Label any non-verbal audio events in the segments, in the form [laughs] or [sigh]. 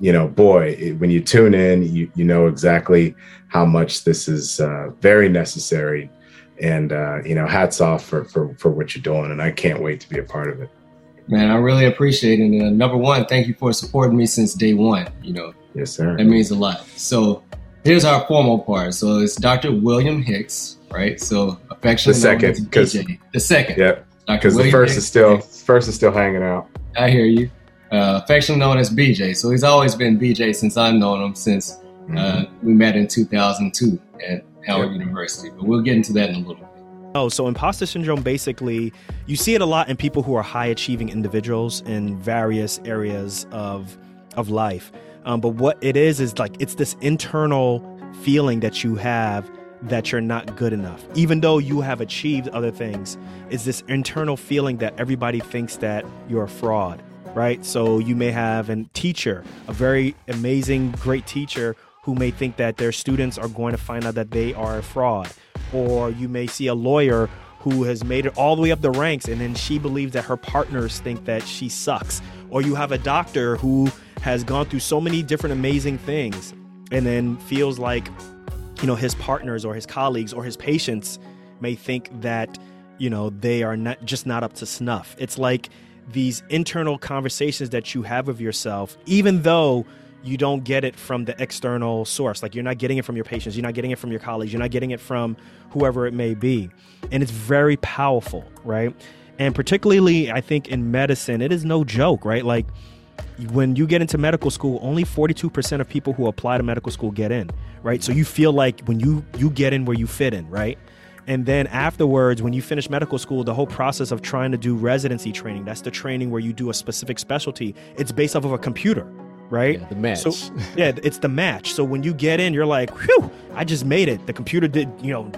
you know, boy, it, when you tune in, you, you know exactly how much this is uh, very necessary. And, uh, you know, hats off for, for, for what you're doing. And I can't wait to be a part of it. Man, I really appreciate it. Uh, number one, thank you for supporting me since day one. You know, yes, sir. That means a lot. So here's our formal part. So it's Dr. William Hicks, right? So affectionately the second, because the second, yeah, because the first Hicks, is still Hicks. first is still hanging out. I hear you uh, affectionately known as BJ. So he's always been BJ since I've known him since uh, mm-hmm. we met in 2002 at Howard yep. University. But we'll get into that in a little bit. Oh, so imposter syndrome basically, you see it a lot in people who are high achieving individuals in various areas of of life. Um, but what it is is like it's this internal feeling that you have that you're not good enough, even though you have achieved other things. It's this internal feeling that everybody thinks that you're a fraud right? So you may have a teacher, a very amazing, great teacher who may think that their students are going to find out that they are a fraud. Or you may see a lawyer who has made it all the way up the ranks and then she believes that her partners think that she sucks. Or you have a doctor who has gone through so many different amazing things and then feels like, you know, his partners or his colleagues or his patients may think that, you know, they are not just not up to snuff. It's like these internal conversations that you have with yourself, even though you don't get it from the external source. Like you're not getting it from your patients, you're not getting it from your colleagues, you're not getting it from whoever it may be. And it's very powerful, right? And particularly, I think in medicine, it is no joke, right? Like when you get into medical school, only 42% of people who apply to medical school get in, right? So you feel like when you you get in where you fit in, right? And then afterwards, when you finish medical school, the whole process of trying to do residency training, that's the training where you do a specific specialty, it's based off of a computer, right? Yeah, the match. So, [laughs] yeah, it's the match. So when you get in, you're like, whew, I just made it. The computer did, you know,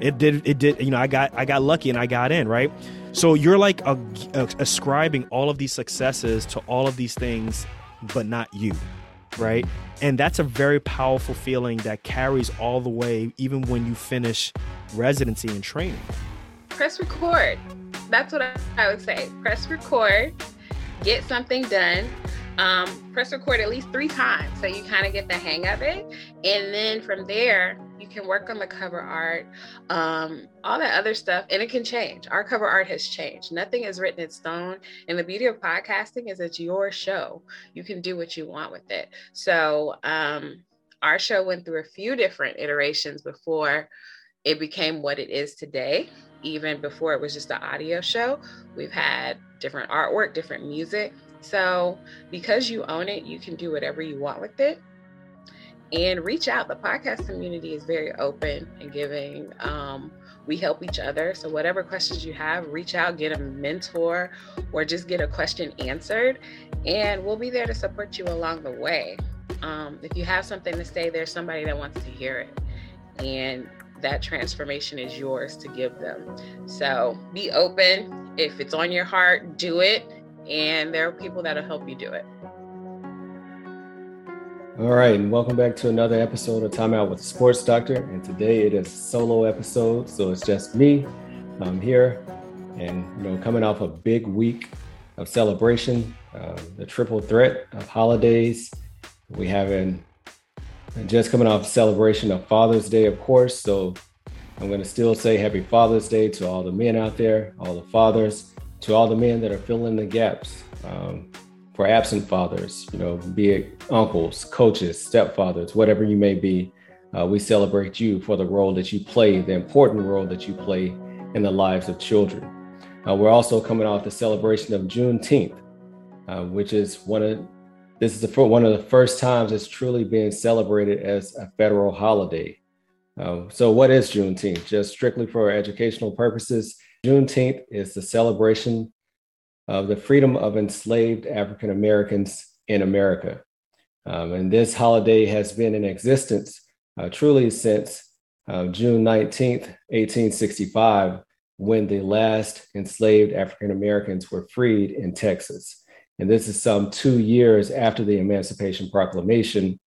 it did, it did, you know, I got, I got lucky and I got in, right? So you're like a, a, ascribing all of these successes to all of these things, but not you right? And that's a very powerful feeling that carries all the way, even when you finish residency and training. Press record. That's what I would say. Press record, get something done. Um, press record at least three times so you kind of get the hang of it. And then from there, you can work on the cover art, um, all that other stuff, and it can change. Our cover art has changed. Nothing is written in stone. And the beauty of podcasting is it's your show. You can do what you want with it. So um, our show went through a few different iterations before it became what it is today. Even before it was just an audio show, we've had different artwork, different music. So, because you own it, you can do whatever you want with it and reach out. The podcast community is very open and giving. Um, we help each other. So, whatever questions you have, reach out, get a mentor, or just get a question answered, and we'll be there to support you along the way. Um, if you have something to say, there's somebody that wants to hear it. And that transformation is yours to give them. So, be open. If it's on your heart, do it. And there are people that'll help you do it. All right, and welcome back to another episode of Time Out with Sports Doctor. And today it is a solo episode, so it's just me. I'm here, and you know, coming off a big week of celebration, uh, the triple threat of holidays. We having just coming off celebration of Father's Day, of course. So I'm going to still say Happy Father's Day to all the men out there, all the fathers, to all the men that are filling the gaps. Um, for absent fathers, you know, be it uncles, coaches, stepfathers, whatever you may be, uh, we celebrate you for the role that you play, the important role that you play in the lives of children. Uh, we're also coming off the celebration of Juneteenth, uh, which is one of this is the, one of the first times it's truly being celebrated as a federal holiday. Uh, so, what is Juneteenth? Just strictly for educational purposes, Juneteenth is the celebration of the freedom of enslaved African Americans in America. Um, and this holiday has been in existence uh, truly since uh, June 19th, 1865, when the last enslaved African Americans were freed in Texas. And this is some two years after the Emancipation Proclamation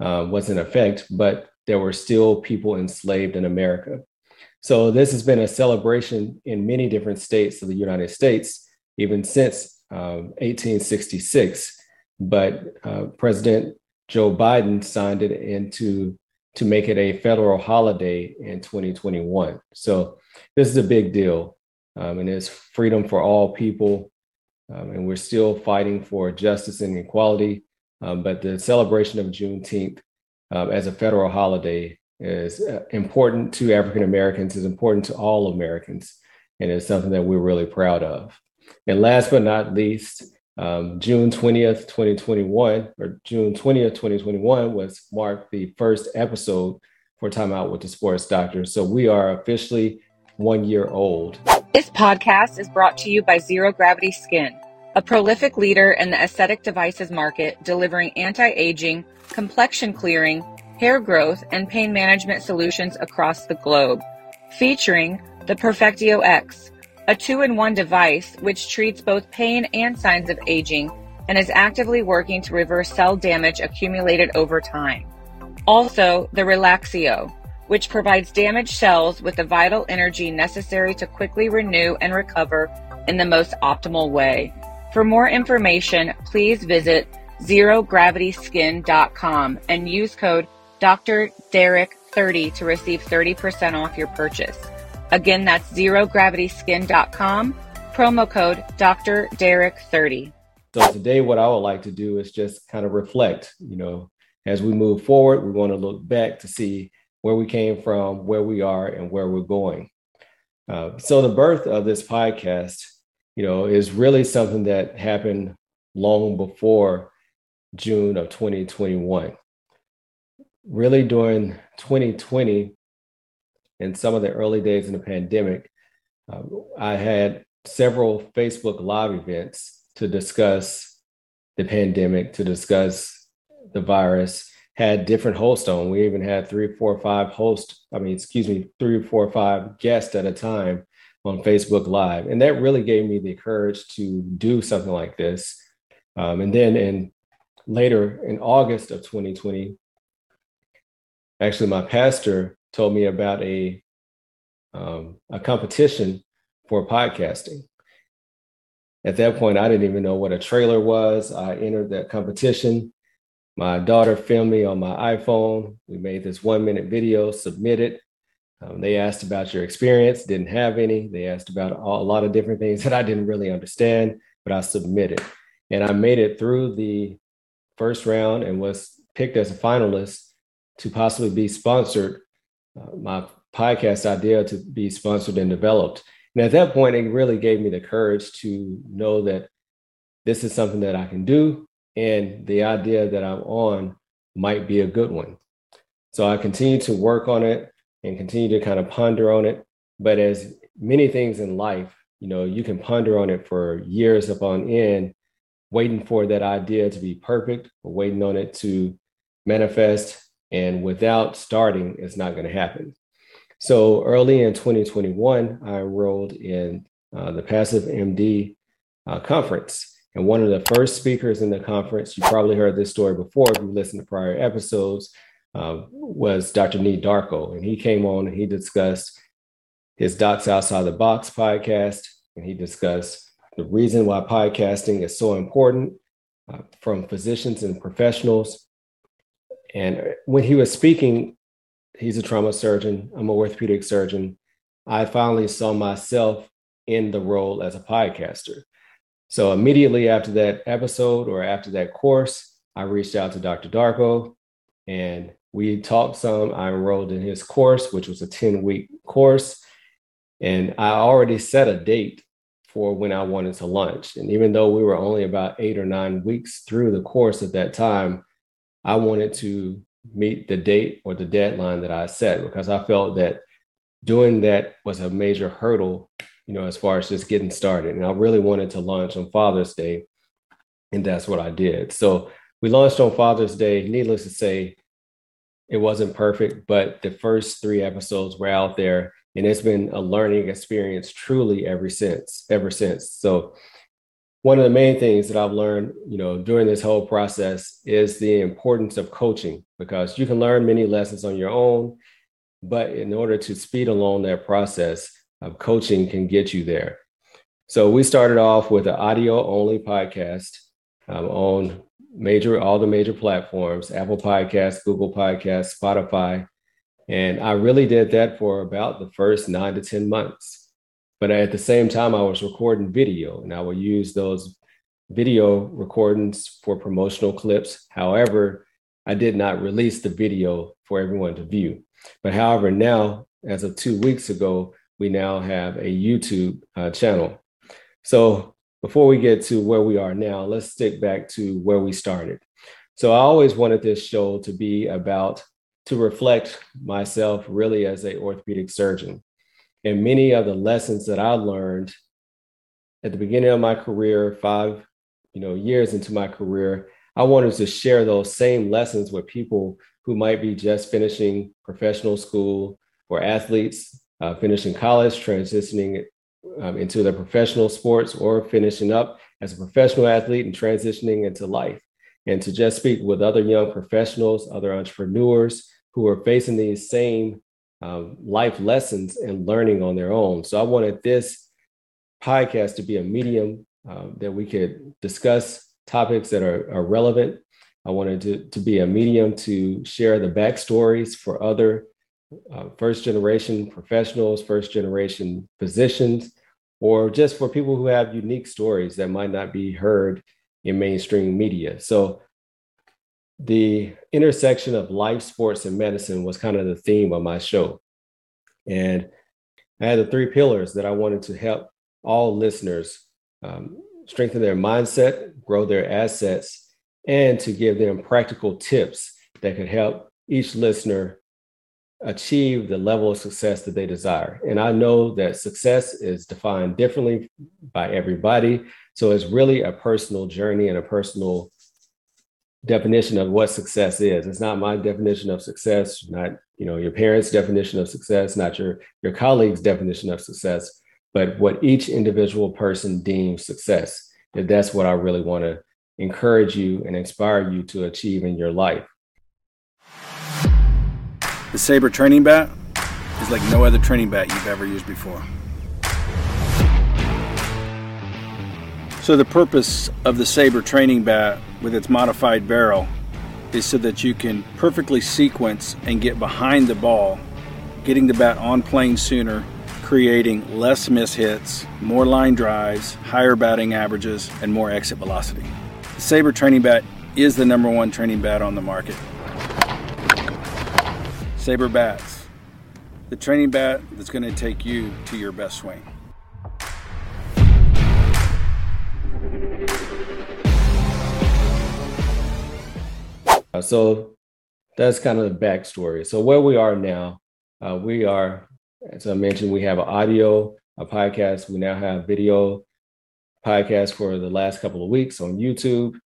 uh, was in effect, but there were still people enslaved in America. So this has been a celebration in many different states of the United States, even since um, 1866. But uh, President Joe Biden signed it into to make it a federal holiday in 2021. So this is a big deal, um, and it's freedom for all people. Um, and we're still fighting for justice and equality. Um, but the celebration of Juneteenth um, as a federal holiday is uh, important to African Americans, is important to all Americans, and it's something that we're really proud of. And last but not least, um, June 20th, 2021, or June 20th, 2021 was marked the first episode for Time Out with the Sports Doctor. So we are officially one year old. This podcast is brought to you by Zero Gravity Skin, a prolific leader in the aesthetic devices market, delivering anti aging, complexion clearing, hair growth, and pain management solutions across the globe. Featuring the Perfectio X a two in one device which treats both pain and signs of aging and is actively working to reverse cell damage accumulated over time. Also, the Relaxio, which provides damaged cells with the vital energy necessary to quickly renew and recover in the most optimal way. For more information, please visit zerogravityskin.com and use code Dr. Derek 30 to receive 30% off your purchase. Again, that's zerogravityskin.com, promo code Dr. Derek 30. So today, what I would like to do is just kind of reflect, you know, as we move forward, we want to look back to see where we came from, where we are, and where we're going. Uh, so the birth of this podcast, you know, is really something that happened long before June of 2021. Really during 2020, and some of the early days in the pandemic, uh, I had several Facebook Live events to discuss the pandemic, to discuss the virus, had different hosts on. We even had three, four, five hosts, I mean, excuse me, three, four, five guests at a time on Facebook Live. And that really gave me the courage to do something like this. Um, and then in later in August of 2020, actually, my pastor told me about a um, a competition for podcasting. At that point, I didn't even know what a trailer was. I entered that competition. My daughter filmed me on my iPhone. We made this one minute video, submitted. Um, they asked about your experience, didn't have any. They asked about all, a lot of different things [laughs] that I didn't really understand, but I submitted. And I made it through the first round and was picked as a finalist to possibly be sponsored uh, my podcast idea to be sponsored and developed. And at that point, it really gave me the courage to know that this is something that I can do. And the idea that I'm on might be a good one. So I continue to work on it and continue to kind of ponder on it. But as many things in life, you know, you can ponder on it for years upon end, waiting for that idea to be perfect or waiting on it to manifest and without starting, it's not going to happen. So early in 2021, I enrolled in uh, the Passive MD uh, conference. And one of the first speakers in the conference, you probably heard this story before if you listened to prior episodes, uh, was Dr. Nii Darko. And he came on and he discussed his Docs Outside the Box podcast. And he discussed the reason why podcasting is so important uh, from physicians and professionals and when he was speaking, he's a trauma surgeon, I'm a orthopedic surgeon. I finally saw myself in the role as a podcaster. So immediately after that episode or after that course, I reached out to Dr. Darko and we talked some. I enrolled in his course, which was a 10 week course. And I already set a date for when I wanted to launch. And even though we were only about eight or nine weeks through the course at that time, I wanted to meet the date or the deadline that I set because I felt that doing that was a major hurdle, you know, as far as just getting started. And I really wanted to launch on Father's Day. And that's what I did. So we launched on Father's Day. Needless to say, it wasn't perfect, but the first three episodes were out there. And it's been a learning experience truly ever since, ever since. So one of the main things that I've learned, you know, during this whole process is the importance of coaching because you can learn many lessons on your own, but in order to speed along that process, uh, coaching can get you there. So we started off with an audio only podcast um, on major all the major platforms: Apple Podcasts, Google Podcasts, Spotify, and I really did that for about the first nine to ten months. But at the same time, I was recording video and I would use those video recordings for promotional clips. However, I did not release the video for everyone to view. But however, now, as of two weeks ago, we now have a YouTube uh, channel. So before we get to where we are now, let's stick back to where we started. So I always wanted this show to be about to reflect myself really as a orthopedic surgeon and many of the lessons that I learned at the beginning of my career, five, you know, years into my career, I wanted to share those same lessons with people who might be just finishing professional school or athletes uh, finishing college, transitioning um, into their professional sports, or finishing up as a professional athlete and transitioning into life. And to just speak with other young professionals, other entrepreneurs who are facing these same um, life lessons and learning on their own. So I wanted this podcast to be a medium um, that we could discuss topics that are, are relevant. I wanted to, to be a medium to share the backstories for other uh, first generation professionals, first generation physicians, or just for people who have unique stories that might not be heard in mainstream media. So the intersection of life, sports, and medicine was kind of the theme of my show. And I had the three pillars that I wanted to help all listeners um, strengthen their mindset, grow their assets, and to give them practical tips that could help each listener achieve the level of success that they desire. And I know that success is defined differently by everybody. So it's really a personal journey and a personal definition of what success is. It's not my definition of success, not you know your parents' definition of success, not your your colleagues' definition of success, but what each individual person deems success. And that's what I really want to encourage you and inspire you to achieve in your life. The Sabre training bat is like no other training bat you've ever used before. So the purpose of the Sabre training bat with its modified barrel is so that you can perfectly sequence and get behind the ball, getting the bat on plane sooner, creating less miss hits, more line drives, higher batting averages, and more exit velocity. The Sabre training bat is the number one training bat on the market. Sabre bats, the training bat that's going to take you to your best swing. Uh, so that's kind of the backstory. So where we are now, uh, we are, as I mentioned, we have an audio, a podcast. We now have video podcast for the last couple of weeks on YouTube.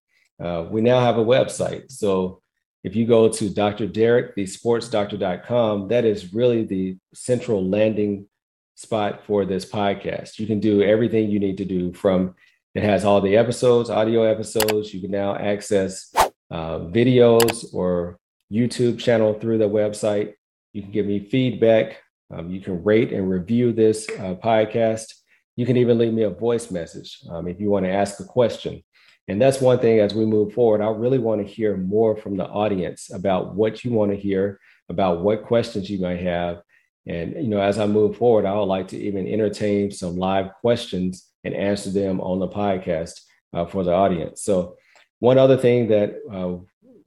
Uh, we now have a website. So if you go to Dr. Derek, the sportsdoctor.com, that is really the central landing spot for this podcast. You can do everything you need to do from it has all the episodes, audio episodes. You can now access uh, videos or YouTube channel through the website. You can give me feedback. Um, you can rate and review this uh, podcast. You can even leave me a voice message um, if you want to ask a question. And that's one thing as we move forward, I really want to hear more from the audience about what you want to hear, about what questions you might have. And you know, as I move forward, I would like to even entertain some live questions and answer them on the podcast uh, for the audience. So one other thing that uh,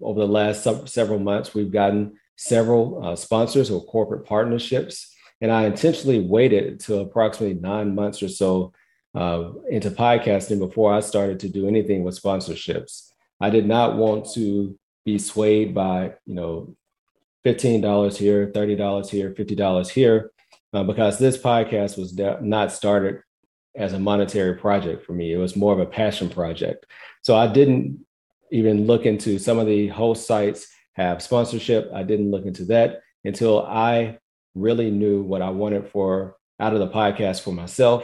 over the last several months, we've gotten several uh, sponsors or corporate partnerships. And I intentionally waited to approximately nine months or so uh, into podcasting before I started to do anything with sponsorships. I did not want to be swayed by, you know, $15 here, $30 here, $50 here, uh, because this podcast was de- not started as a monetary project for me. It was more of a passion project. So I didn't even look into some of the host sites have sponsorship. I didn't look into that until I really knew what I wanted for out of the podcast for myself.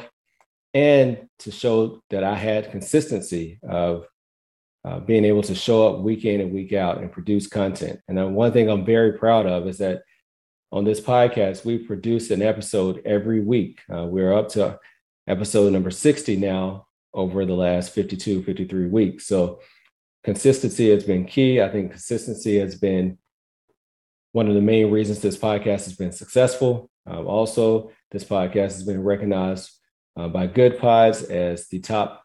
and to show that I had consistency of uh, being able to show up week in and week out and produce content. And then one thing I'm very proud of is that on this podcast, we produce an episode every week. Uh, we're up to episode number 60 now over the last 52, 53 weeks. So consistency has been key. I think consistency has been one of the main reasons this podcast has been successful. Um, also, this podcast has been recognized uh, by Goodpods as the top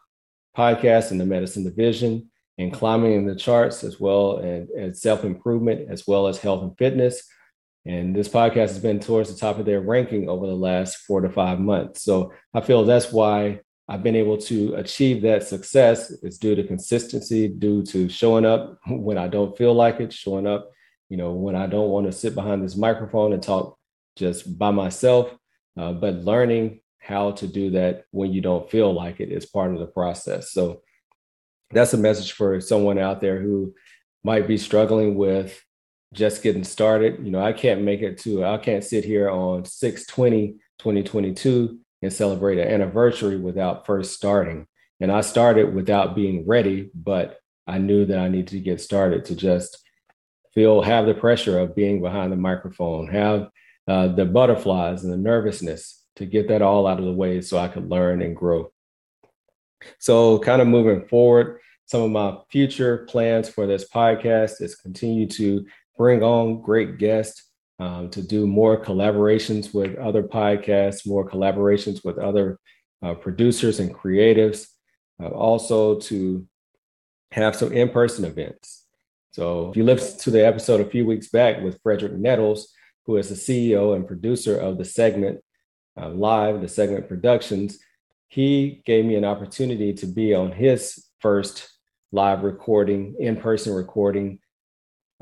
podcast in the medicine division and climbing in the charts as well and, and self improvement as well as health and fitness. And this podcast has been towards the top of their ranking over the last four to five months. So I feel that's why I've been able to achieve that success is due to consistency, due to showing up [laughs] when I don't feel like it, showing up, you know, when I don't want to sit behind this microphone and talk just by myself, uh, but learning how to do that when you don't feel like it is part of the process. So that's a message for someone out there who might be struggling with just getting started. You know, I can't make it to, I can't sit here on 620, 2022 and celebrate an anniversary without first starting. And I started without being ready, but I knew that I needed to get started to just feel, have the pressure of being behind the microphone, have uh, the butterflies and the nervousness to get that all out of the way so I could learn and grow. So, kind of moving forward, some of my future plans for this podcast is continue to bring on great guests um, to do more collaborations with other podcasts, more collaborations with other uh, producers and creatives, uh, also to have some in person events. So, if you listened to the episode a few weeks back with Frederick Nettles, who is the CEO and producer of the segment uh, Live, the segment Productions, he gave me an opportunity to be on his first live recording, in person recording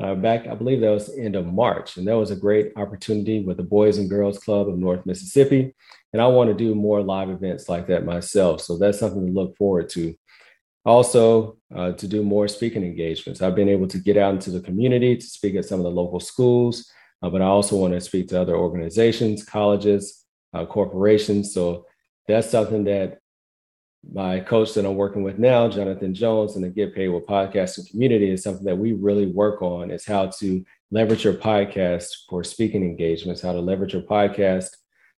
uh, back, I believe that was end of March. And that was a great opportunity with the Boys and Girls Club of North Mississippi. And I want to do more live events like that myself. So that's something to look forward to. Also, uh, to do more speaking engagements. I've been able to get out into the community to speak at some of the local schools, uh, but I also want to speak to other organizations, colleges, uh, corporations. So that's something that my coach that I'm working with now, Jonathan Jones, and the Get Paid with Podcasting community is something that we really work on is how to leverage your podcast for speaking engagements, how to leverage your podcast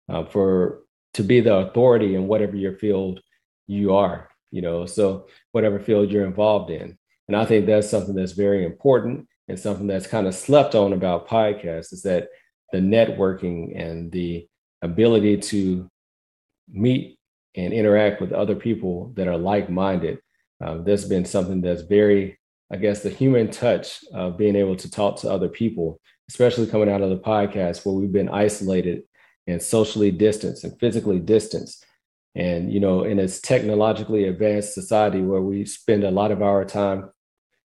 uh, for to be the authority in whatever your field you are, you know, so whatever field you're involved in. And I think that's something that's very important and something that's kind of slept on about podcasts is that the networking and the ability to meet and interact with other people that are like-minded. Um, there's been something that's very, I guess, the human touch of being able to talk to other people, especially coming out of the podcast where we've been isolated and socially distanced and physically distanced. And, you know, in this technologically advanced society where we spend a lot of our time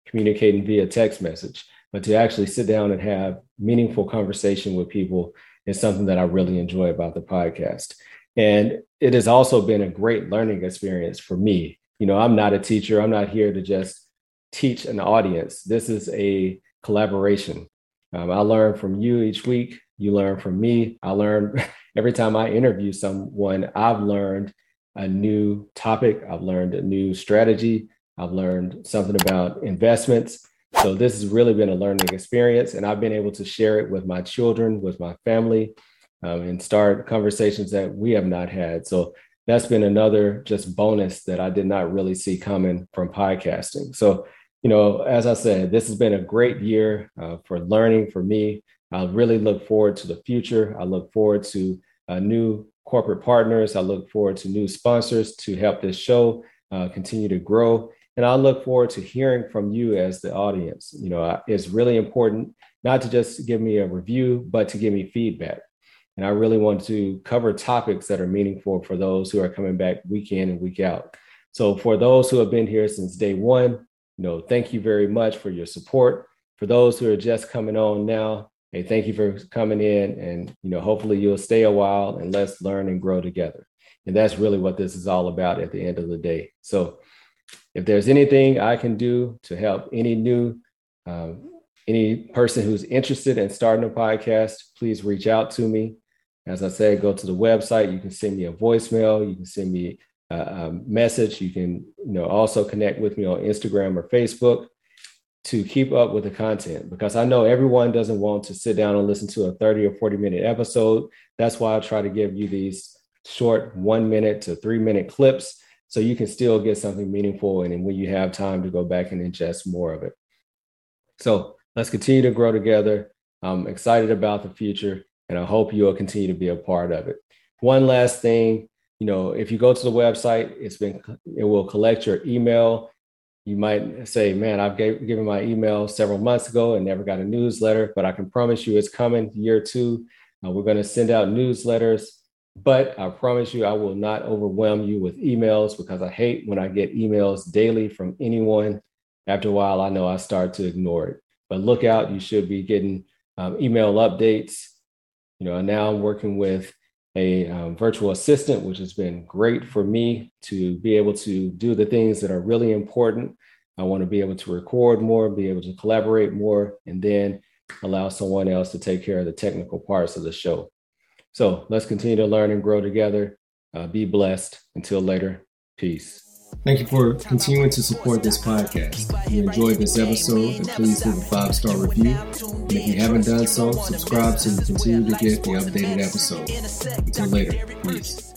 communicating via text message, but to actually sit down and have meaningful conversation with people is something that I really enjoy about the podcast. And it has also been a great learning experience for me. You know, I'm not a teacher, I'm not here to just teach an audience. This is a collaboration. Um, I learn from you each week. You learn from me. I learn [laughs] every time I interview someone, I've learned a new topic, I've learned a new strategy, I've learned something about investments. So this has really been a learning experience, and I've been able to share it with my children, with my family, um, and start conversations that we have not had. So that's been another just bonus that I did not really see coming from podcasting. So, you know, as I said, this has been a great year uh, for learning for me. I really look forward to the future. I look forward to uh, new corporate partners. I look forward to new sponsors to help this show uh, continue to grow. And I look forward to hearing from you as the audience. You know, it's really important not to just give me a review, but to give me feedback. And I really want to cover topics that are meaningful for those who are coming back week in and week out. So for those who have been here since day one, you know, thank you very much for your support. For those who are just coming on now, hey, thank you for coming in and you know, hopefully you'll stay a while and let's learn and grow together. And that's really what this is all about at the end of the day. So if there's anything I can do to help any new um, any person who's interested in starting a podcast, please reach out to me. As I said, go to the website. You can send me a voicemail. You can send me a message. You can you know also connect with me on Instagram or Facebook to keep up with the content because I know everyone doesn't want to sit down and listen to a 30 or 40 minute episode. That's why I try to give you these short one minute to three minute clips so you can still get something meaningful. And when you have time to go back and ingest more of it. So let's continue to grow together. I'm excited about the future and I hope you'll continue to be a part of it. One last thing, you know, if you go to the website, it's been, it will collect your email you might say, man, I've gave, given my email several months ago and never got a newsletter, but I can promise you it's coming year two. Uh, we're going to send out newsletters, but I promise you I will not overwhelm you with emails because I hate when I get emails daily from anyone. After a while, I know I start to ignore it. But look out, you should be getting um, email updates. You know, now I'm working with a um, virtual assistant, which has been great for me to be able to do the things that are really important. I want to be able to record more, be able to collaborate more, and then allow someone else to take care of the technical parts of the show. So let's continue to learn and grow together. Uh, be blessed. Until later, peace. Thank you for continuing to support this podcast. If you enjoyed this episode, then please leave a five star review. And if you haven't done so, subscribe so you continue to get the updated episode. Until later, peace.